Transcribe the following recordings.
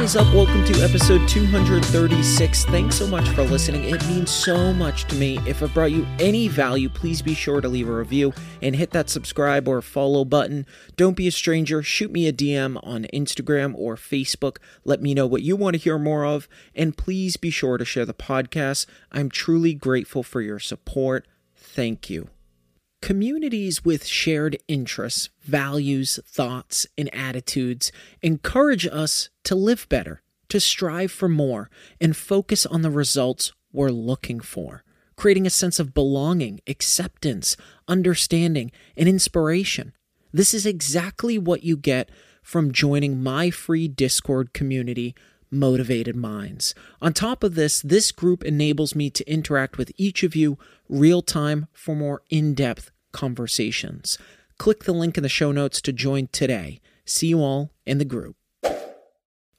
What is up? Welcome to episode 236. Thanks so much for listening. It means so much to me. If it brought you any value, please be sure to leave a review and hit that subscribe or follow button. Don't be a stranger. Shoot me a DM on Instagram or Facebook. Let me know what you want to hear more of. And please be sure to share the podcast. I'm truly grateful for your support. Thank you. Communities with shared interests, values, thoughts, and attitudes encourage us to live better, to strive for more, and focus on the results we're looking for, creating a sense of belonging, acceptance, understanding, and inspiration. This is exactly what you get from joining my free Discord community motivated minds. On top of this, this group enables me to interact with each of you real time for more in depth conversations. Click the link in the show notes to join today. See you all in the group.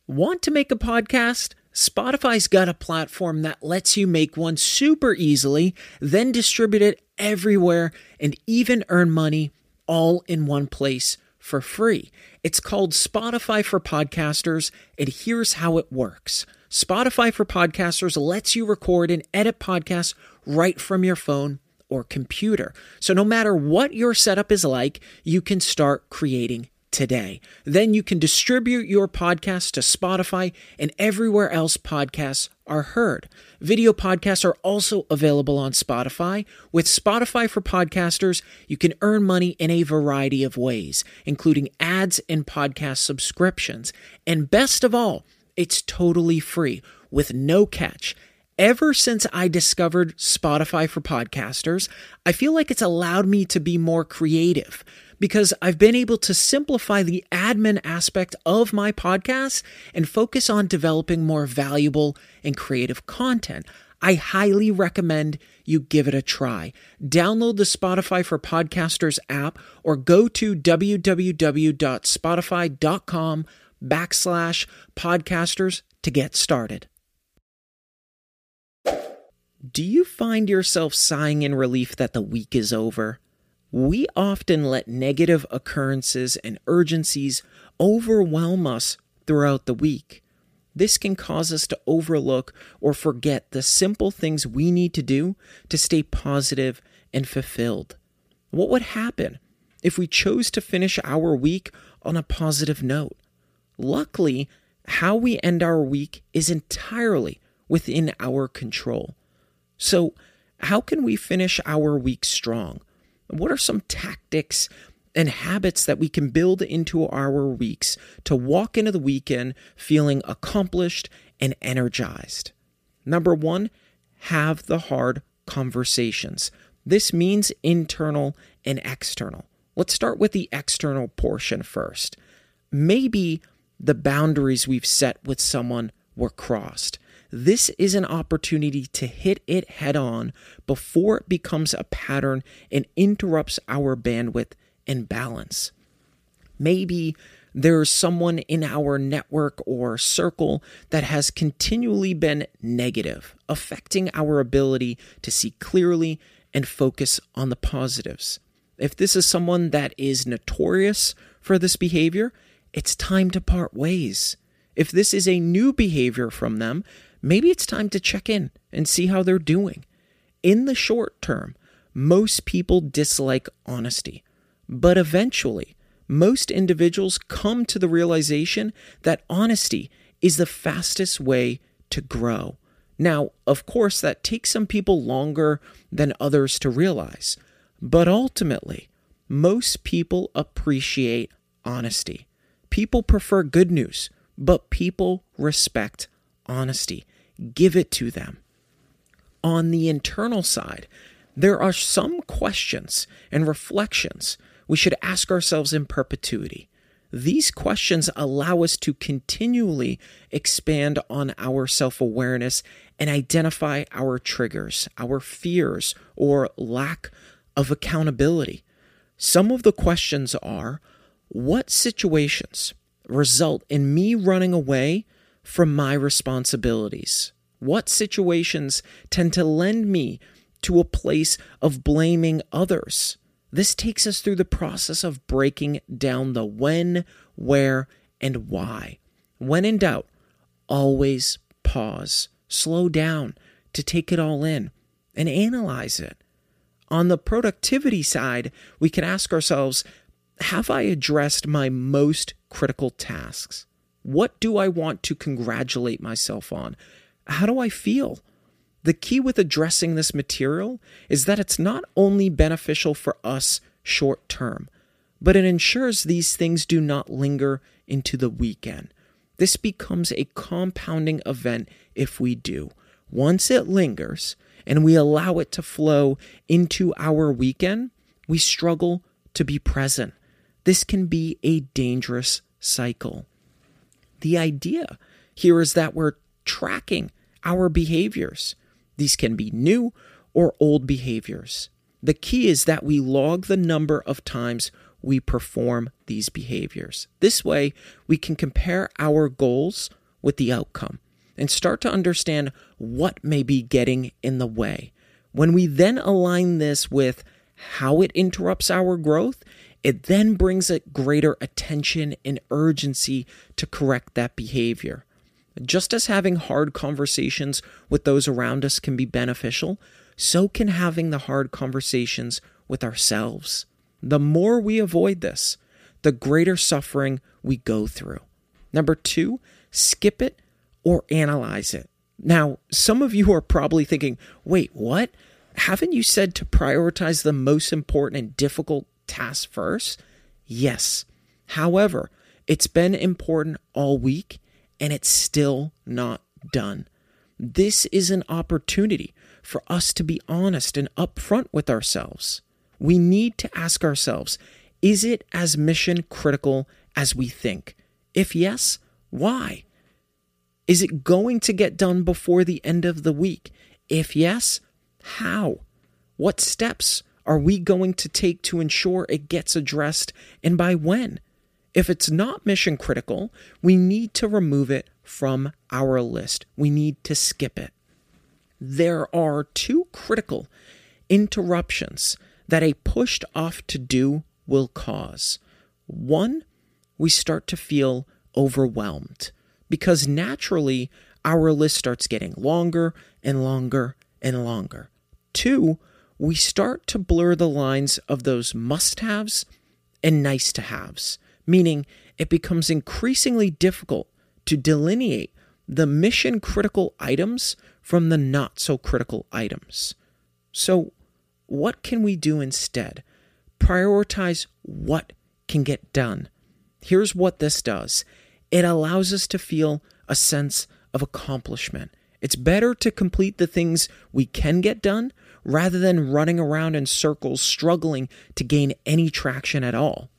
Want to make a podcast? Spotify's got a platform that lets you make one super easily, then distribute it everywhere and even earn money all in one place for free. It's called Spotify for Podcasters, and here's how it works. Spotify for Podcasters lets you record and edit podcasts right from your phone or computer. So no matter what your setup is like, you can start creating today. Then you can distribute your podcast to Spotify and everywhere else podcasts are heard. Video podcasts are also available on Spotify. With Spotify for Podcasters, you can earn money in a variety of ways, including ads and podcast subscriptions. And best of all, it's totally free with no catch. Ever since I discovered Spotify for podcasters, I feel like it's allowed me to be more creative because I've been able to simplify the admin aspect of my podcast and focus on developing more valuable and creative content. I highly recommend you give it a try. Download the Spotify for Podcasters app or go to www.spotify.com backslash podcasters to get started. Do you find yourself sighing in relief that the week is over? We often let negative occurrences and urgencies overwhelm us throughout the week. This can cause us to overlook or forget the simple things we need to do to stay positive and fulfilled. What would happen if we chose to finish our week on a positive note? Luckily, how we end our week is entirely within our control. So, how can we finish our week strong? What are some tactics and habits that we can build into our weeks to walk into the weekend feeling accomplished and energized? Number one, have the hard conversations. This means internal and external. Let's start with the external portion first. Maybe the boundaries we've set with someone were crossed. This is an opportunity to hit it head on before it becomes a pattern and interrupts our bandwidth and balance. Maybe there's someone in our network or circle that has continually been negative, affecting our ability to see clearly and focus on the positives. If this is someone that is notorious for this behavior, it's time to part ways. If this is a new behavior from them, maybe it's time to check in and see how they're doing. In the short term, most people dislike honesty, but eventually, most individuals come to the realization that honesty is the fastest way to grow. Now, of course, that takes some people longer than others to realize, but ultimately, most people appreciate honesty. People prefer good news, but people respect honesty give it to them. On the internal side, there are some questions and reflections we should ask ourselves in perpetuity. These questions allow us to continually expand on our self awareness and identify our triggers, our fears, or lack of accountability. Some of the questions are What situations result in me running away from my responsibilities? What situations tend to lend me to a place of blaming others? This takes us through the process of breaking down the when, where, and why. When in doubt, always pause, slow down to take it all in and analyze it. On the productivity side, we can ask ourselves Have I addressed my most critical tasks? What do I want to congratulate myself on? How do I feel? The key with addressing this material is that it's not only beneficial for us short term, but it ensures these things do not linger into the weekend. This becomes a compounding event if we do. Once it lingers and we allow it to flow into our weekend, we struggle to be present. This can be a dangerous cycle. The idea here is that we're tracking our behaviors. These can be new or old behaviors. The key is that we log the number of times we perform these behaviors. This way, we can compare our goals with the outcome and start to understand what may be getting in the way. When we then align this with how it interrupts our growth, it then brings a greater attention and urgency to correct that behavior. Just as having hard conversations with those around us can be beneficial, so can having the hard conversations with ourselves. The more we avoid this, the greater suffering we go through. Number two, skip it or analyze it. Now, some of you are probably thinking, wait, what? Haven't you said to prioritize the most important and difficult tasks first? Yes. However, it's been important all week and it's still not done. This is an opportunity for us to be honest and upfront with ourselves. We need to ask ourselves is it as mission critical as we think? If yes, why? Is it going to get done before the end of the week? If yes, how? What steps are we going to take to ensure it gets addressed and by when? If it's not mission critical, we need to remove it from our list. We need to skip it. There are two critical interruptions that a pushed off to do will cause. One, we start to feel overwhelmed because naturally our list starts getting longer and longer and longer. Two, we start to blur the lines of those must haves and nice to haves meaning it becomes increasingly difficult to delineate the mission critical items from the not so critical items. So, what can we do instead? Prioritize what can get done. Here's what this does it allows us to feel a sense of accomplishment. It's better to complete the things we can get done rather than running around in circles struggling to gain any traction at all.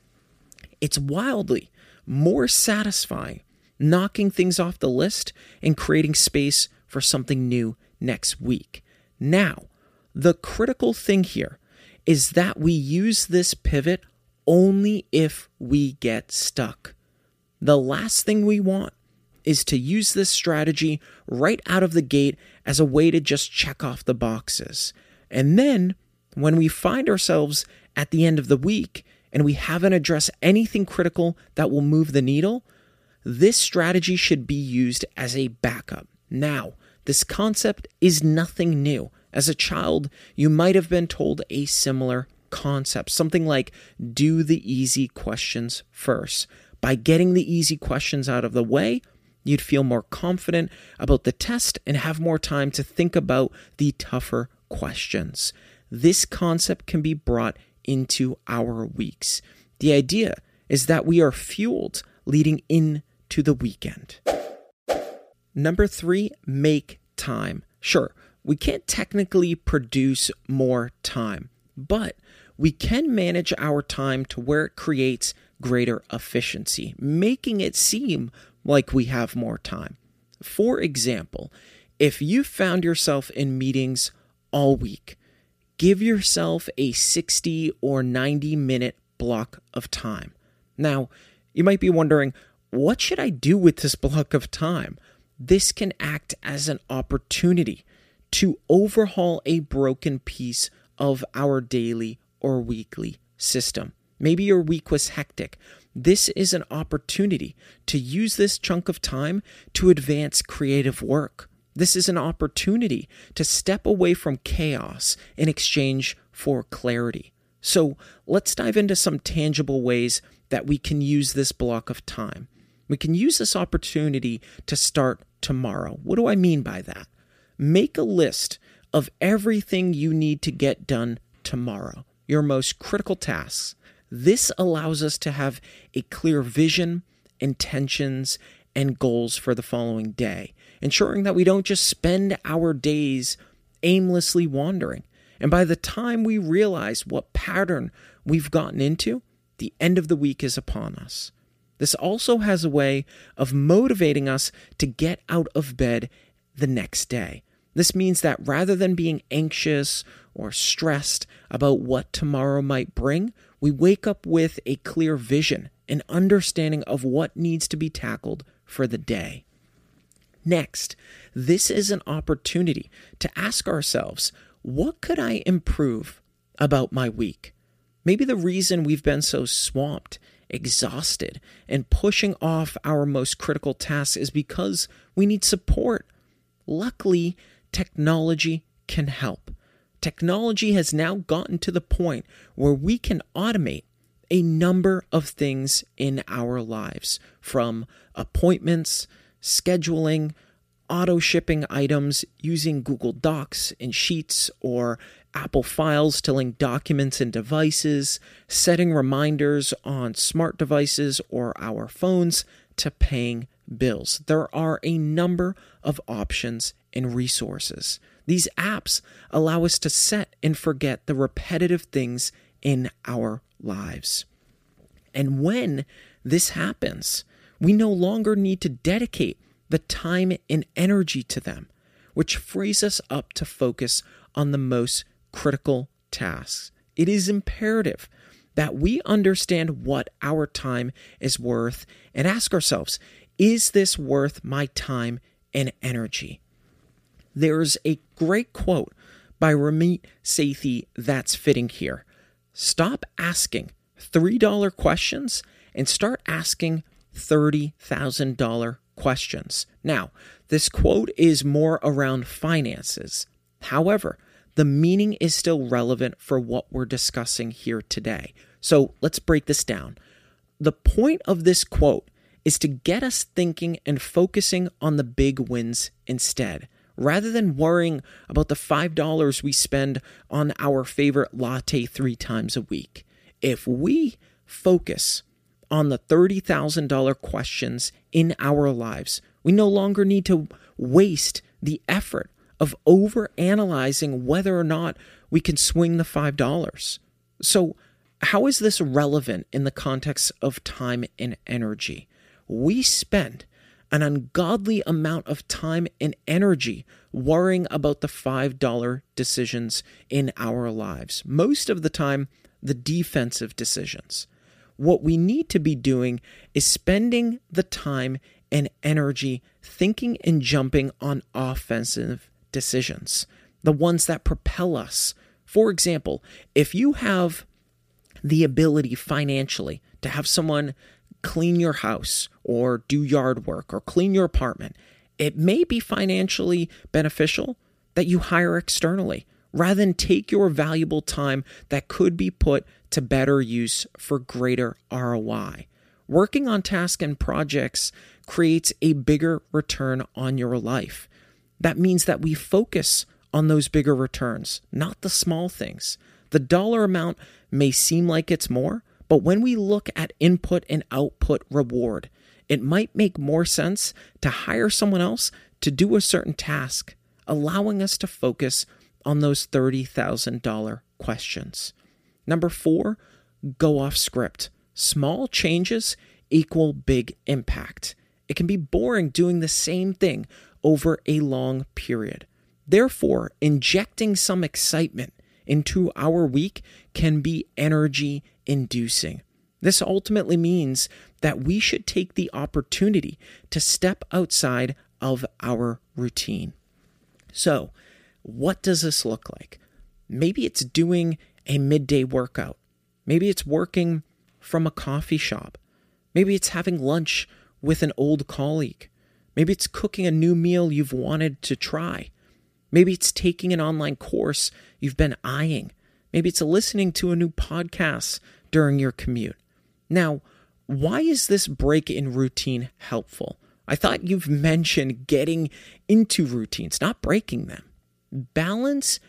It's wildly more satisfying knocking things off the list and creating space for something new next week. Now, the critical thing here is that we use this pivot only if we get stuck. The last thing we want is to use this strategy right out of the gate as a way to just check off the boxes. And then, when we find ourselves at the end of the week and we haven't addressed anything critical that will move the needle, this strategy should be used as a backup. Now, this concept is nothing new. As a child, you might have been told a similar concept, something like do the easy questions first. By getting the easy questions out of the way, you'd feel more confident about the test and have more time to think about the tougher questions. This concept can be brought into our weeks. The idea is that we are fueled leading into the weekend. Number three, make time. Sure, we can't technically produce more time, but we can manage our time to where it creates greater efficiency, making it seem like we have more time. For example, if you found yourself in meetings all week, give yourself a 60 or 90 minute block of time. Now, you might be wondering, what should I do with this block of time? This can act as an opportunity to overhaul a broken piece of our daily or weekly system. Maybe your week was hectic. This is an opportunity to use this chunk of time to advance creative work. This is an opportunity to step away from chaos in exchange for clarity. So let's dive into some tangible ways that we can use this block of time. We can use this opportunity to start tomorrow. What do I mean by that? Make a list of everything you need to get done tomorrow, your most critical tasks. This allows us to have a clear vision, intentions, and goals for the following day, ensuring that we don't just spend our days aimlessly wandering. And by the time we realize what pattern we've gotten into, the end of the week is upon us. This also has a way of motivating us to get out of bed the next day. This means that rather than being anxious or stressed about what tomorrow might bring, we wake up with a clear vision, an understanding of what needs to be tackled for the day. Next, this is an opportunity to ask ourselves what could I improve about my week? Maybe the reason we've been so swamped, exhausted, and pushing off our most critical tasks is because we need support. Luckily, technology can help. Technology has now gotten to the point where we can automate a number of things in our lives from appointments, scheduling, auto shipping items using Google Docs and Sheets or Apple Files to link documents and devices, setting reminders on smart devices or our phones to paying bills. There are a number of options and resources. These apps allow us to set and forget the repetitive things in our lives. And when this happens, we no longer need to dedicate the time and energy to them, which frees us up to focus on the most critical tasks. It is imperative that we understand what our time is worth and ask ourselves is this worth my time and energy? There's a great quote by Ramit Sethi that's fitting here. Stop asking $3 questions and start asking $30,000 questions. Now, this quote is more around finances. However, the meaning is still relevant for what we're discussing here today. So let's break this down. The point of this quote is to get us thinking and focusing on the big wins instead, rather than worrying about the $5 we spend on our favorite latte three times a week. If we focus on the $30,000 questions in our lives, we no longer need to waste the effort of over analyzing whether or not we can swing the $5. So, how is this relevant in the context of time and energy? we spend an ungodly amount of time and energy worrying about the $5 decisions in our lives. Most of the time, the defensive decisions. What we need to be doing is spending the time and energy thinking and jumping on offensive decisions, the ones that propel us. For example, if you have the ability financially to have someone clean your house or do yard work or clean your apartment, it may be financially beneficial that you hire externally rather than take your valuable time that could be put to better use for greater ROI. Working on tasks and projects creates a bigger return on your life. That means that we focus on those bigger returns, not the small things. The dollar amount may seem like it's more, but when we look at input and output reward, it might make more sense to hire someone else to do a certain task, allowing us to focus on those $30,000 questions. Number four, go off script. Small changes equal big impact. It can be boring doing the same thing over a long period. Therefore, injecting some excitement into our week can be energy inducing. This ultimately means that we should take the opportunity to step outside of our routine. So, what does this look like? Maybe it's doing a midday workout. Maybe it's working from a coffee shop. Maybe it's having lunch with an old colleague. Maybe it's cooking a new meal you've wanted to try. Maybe it's taking an online course you've been eyeing. Maybe it's listening to a new podcast during your commute. Now, why is this break in routine helpful? I thought you've mentioned getting into routines, not breaking them. Balance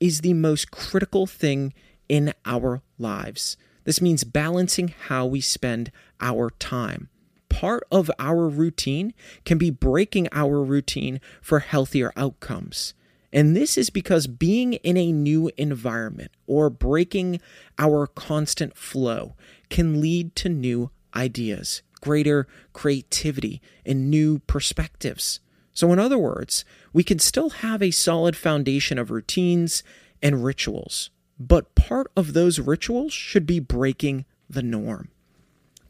is the most critical thing in our lives. This means balancing how we spend our time. Part of our routine can be breaking our routine for healthier outcomes. And this is because being in a new environment or breaking our constant flow can lead to new ideas, greater creativity, and new perspectives. So, in other words, we can still have a solid foundation of routines and rituals, but part of those rituals should be breaking the norm.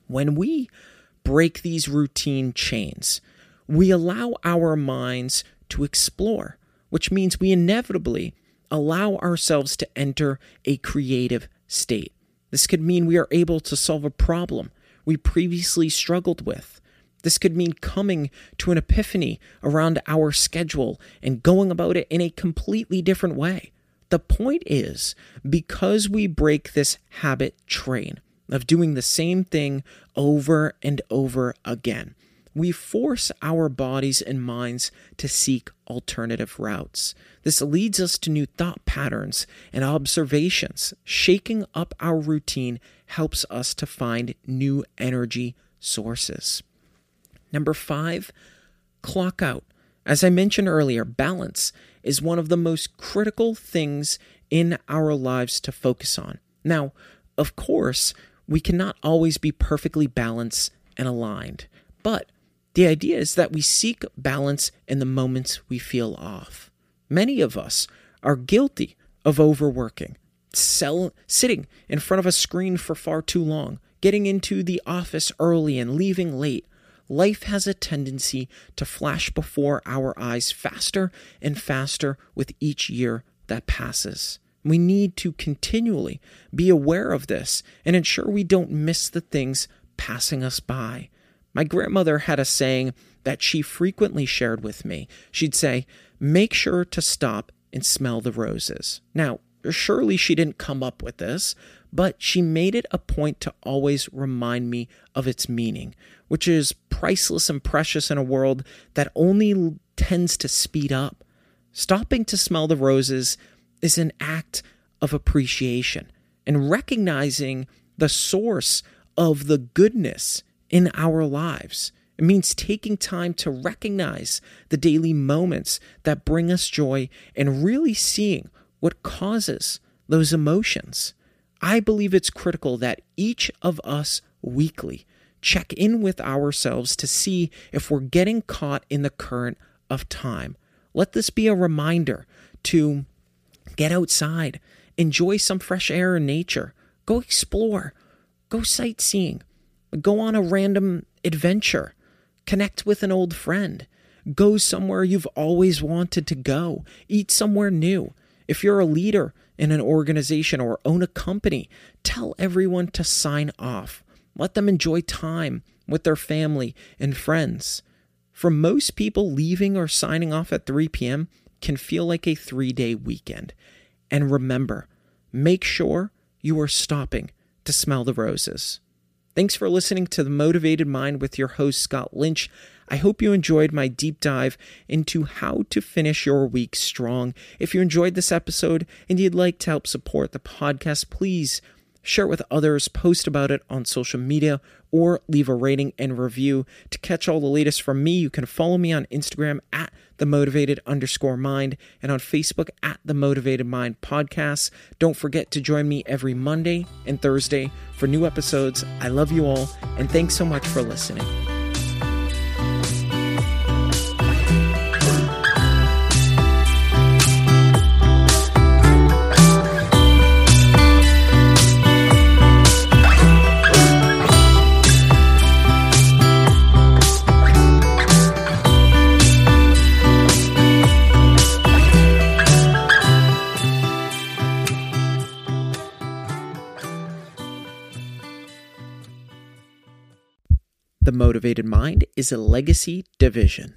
When we break these routine chains, we allow our minds to explore, which means we inevitably allow ourselves to enter a creative state. This could mean we are able to solve a problem we previously struggled with. This could mean coming to an epiphany around our schedule and going about it in a completely different way. The point is, because we break this habit train of doing the same thing over and over again, we force our bodies and minds to seek alternative routes. This leads us to new thought patterns and observations. Shaking up our routine helps us to find new energy sources. Number five, clock out. As I mentioned earlier, balance is one of the most critical things in our lives to focus on. Now, of course, we cannot always be perfectly balanced and aligned, but the idea is that we seek balance in the moments we feel off. Many of us are guilty of overworking, sell, sitting in front of a screen for far too long, getting into the office early and leaving late, life has a tendency to flash before our eyes faster and faster with each year that passes. We need to continually be aware of this and ensure we don't miss the things passing us by. My grandmother had a saying that she frequently shared with me. She'd say, Make sure to stop and smell the roses. Now, surely she didn't come up with this, but she made it a point to always remind me of its meaning, which is priceless and precious in a world that only tends to speed up. Stopping to smell the roses is an act of appreciation and recognizing the source of the goodness in our lives. It means taking time to recognize the daily moments that bring us joy and really seeing what causes those emotions. I believe it's critical that each of us weekly check in with ourselves to see if we're getting caught in the current of time. Let this be a reminder to get outside, enjoy some fresh air in nature, go explore, go sightseeing, go on a random adventure, connect with an old friend, go somewhere you've always wanted to go, eat somewhere new. If you're a leader in an organization or own a company, tell everyone to sign off. Let them enjoy time with their family and friends. For most people, leaving or signing off at 3 p.m. can feel like a three day weekend. And remember, make sure you are stopping to smell the roses. Thanks for listening to The Motivated Mind with your host, Scott Lynch. I hope you enjoyed my deep dive into how to finish your week strong. If you enjoyed this episode and you'd like to help support the podcast, please share it with others, post about it on social media, or leave a rating and review. To catch all the latest from me, you can follow me on Instagram at the motivated underscore mind and on Facebook at the motivated mind podcast. Don't forget to join me every Monday and Thursday for new episodes. I love you all, and thanks so much for listening. Motivated Mind is a legacy division.